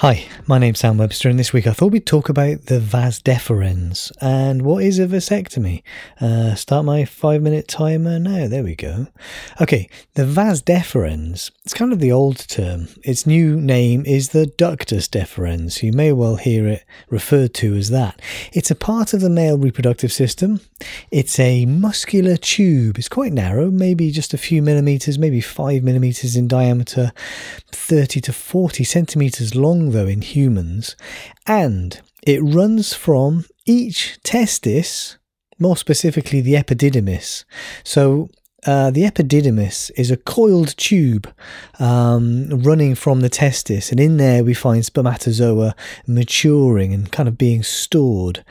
Hi, my name's Sam Webster, and this week I thought we'd talk about the vas deferens and what is a vasectomy. Uh, start my five minute timer now. There we go. Okay, the vas deferens, it's kind of the old term. Its new name is the ductus deferens. You may well hear it referred to as that. It's a part of the male reproductive system. It's a muscular tube. It's quite narrow, maybe just a few millimeters, maybe five millimeters in diameter, 30 to 40 centimeters long though, in humans, and it runs from each testis, more specifically the epididymis. So uh, the epididymis is a coiled tube um, running from the testis, and in there we find spermatozoa maturing and kind of being stored.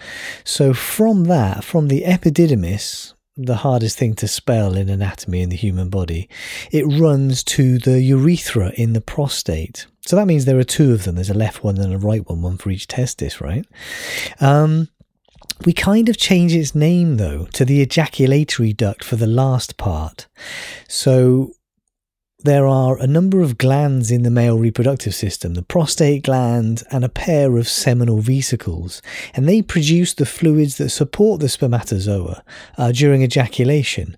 So, from that, from the epididymis, the hardest thing to spell in anatomy in the human body, it runs to the urethra in the prostate. So that means there are two of them. There's a left one and a right one, one for each testis, right? Um, we kind of change its name though to the ejaculatory duct for the last part. So there are a number of glands in the male reproductive system the prostate gland and a pair of seminal vesicles, and they produce the fluids that support the spermatozoa uh, during ejaculation.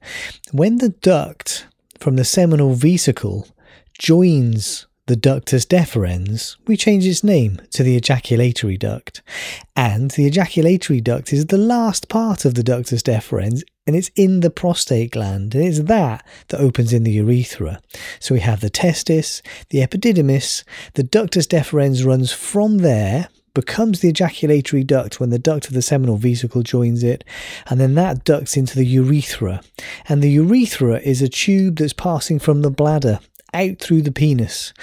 When the duct from the seminal vesicle joins the ductus deferens, we change its name to the ejaculatory duct. And the ejaculatory duct is the last part of the ductus deferens and it's in the prostate gland and it's that that opens in the urethra. So we have the testis, the epididymis, the ductus deferens runs from there becomes the ejaculatory duct when the duct of the seminal vesicle joins it, and then that ducts into the urethra. And the urethra is a tube that's passing from the bladder out through the penis.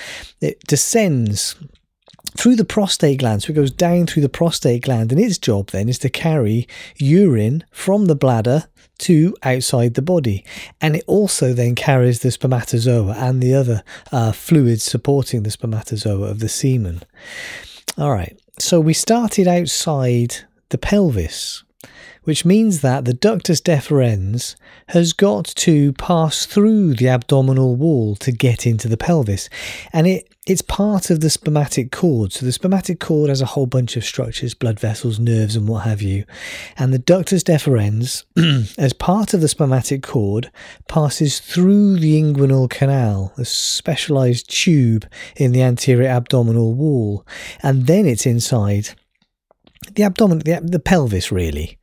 It descends through the prostate gland. So it goes down through the prostate gland, and its job then is to carry urine from the bladder to outside the body. And it also then carries the spermatozoa and the other uh, fluids supporting the spermatozoa of the semen. All right, so we started outside the pelvis which means that the ductus deferens has got to pass through the abdominal wall to get into the pelvis. And it, it's part of the spermatic cord. So the spermatic cord has a whole bunch of structures, blood vessels, nerves, and what have you. And the ductus deferens, as part of the spermatic cord, passes through the inguinal canal, a specialized tube in the anterior abdominal wall. And then it's inside the abdomen, the, the pelvis, really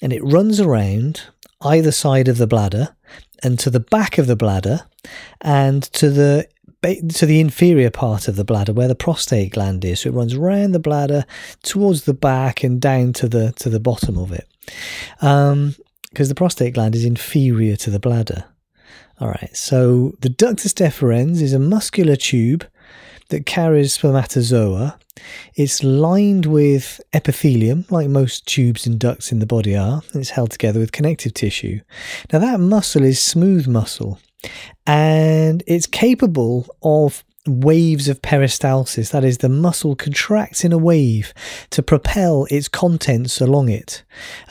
and it runs around either side of the bladder and to the back of the bladder and to the to the inferior part of the bladder where the prostate gland is. So it runs around the bladder towards the back and down to the to the bottom of it, because um, the prostate gland is inferior to the bladder. All right. So the ductus deferens is a muscular tube that carries spermatozoa. It's lined with epithelium, like most tubes and ducts in the body are, and it's held together with connective tissue. Now, that muscle is smooth muscle, and it's capable of waves of peristalsis. That is, the muscle contracts in a wave to propel its contents along it.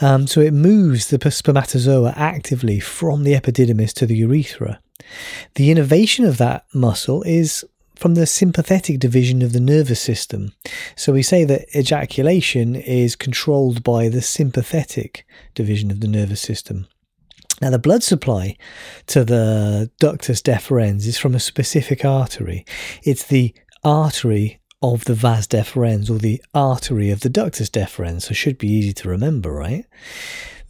Um, so it moves the spermatozoa actively from the epididymis to the urethra. The innervation of that muscle is from the sympathetic division of the nervous system. So we say that ejaculation is controlled by the sympathetic division of the nervous system. Now, the blood supply to the ductus deferens is from a specific artery. It's the artery of the vas deferens or the artery of the ductus deferens, so should be easy to remember, right?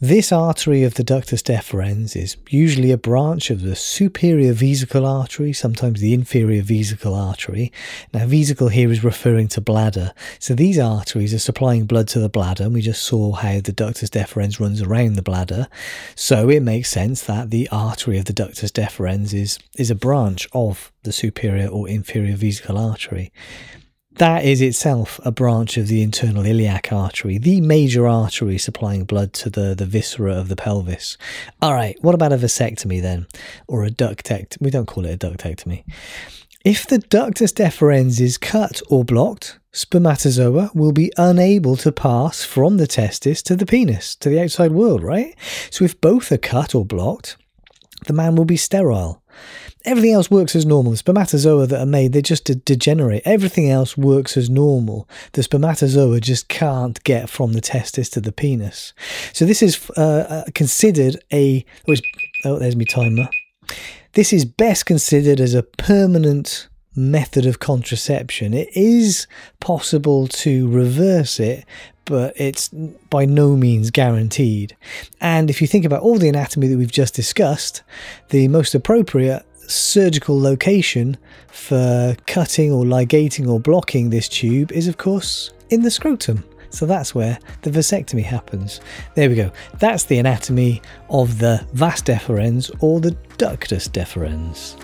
This artery of the ductus deferens is usually a branch of the superior vesical artery, sometimes the inferior vesical artery. Now, vesical here is referring to bladder. So these arteries are supplying blood to the bladder, and we just saw how the ductus deferens runs around the bladder. So it makes sense that the artery of the ductus deferens is, is a branch of the superior or inferior vesical artery. That is itself a branch of the internal iliac artery, the major artery supplying blood to the, the viscera of the pelvis. All right, what about a vasectomy then? Or a ductectomy? We don't call it a ductectomy. If the ductus deferens is cut or blocked, spermatozoa will be unable to pass from the testis to the penis, to the outside world, right? So if both are cut or blocked, the man will be sterile. Everything else works as normal. The spermatozoa that are made, they just de- degenerate. Everything else works as normal. The spermatozoa just can't get from the testis to the penis. So this is uh, uh considered a. Oh, oh, there's my timer. This is best considered as a permanent method of contraception. It is possible to reverse it, but it's by no means guaranteed. And if you think about all the anatomy that we've just discussed, the most appropriate surgical location for cutting or ligating or blocking this tube is, of course, in the scrotum. So that's where the vasectomy happens. There we go. That's the anatomy of the vas deferens or the ductus deferens.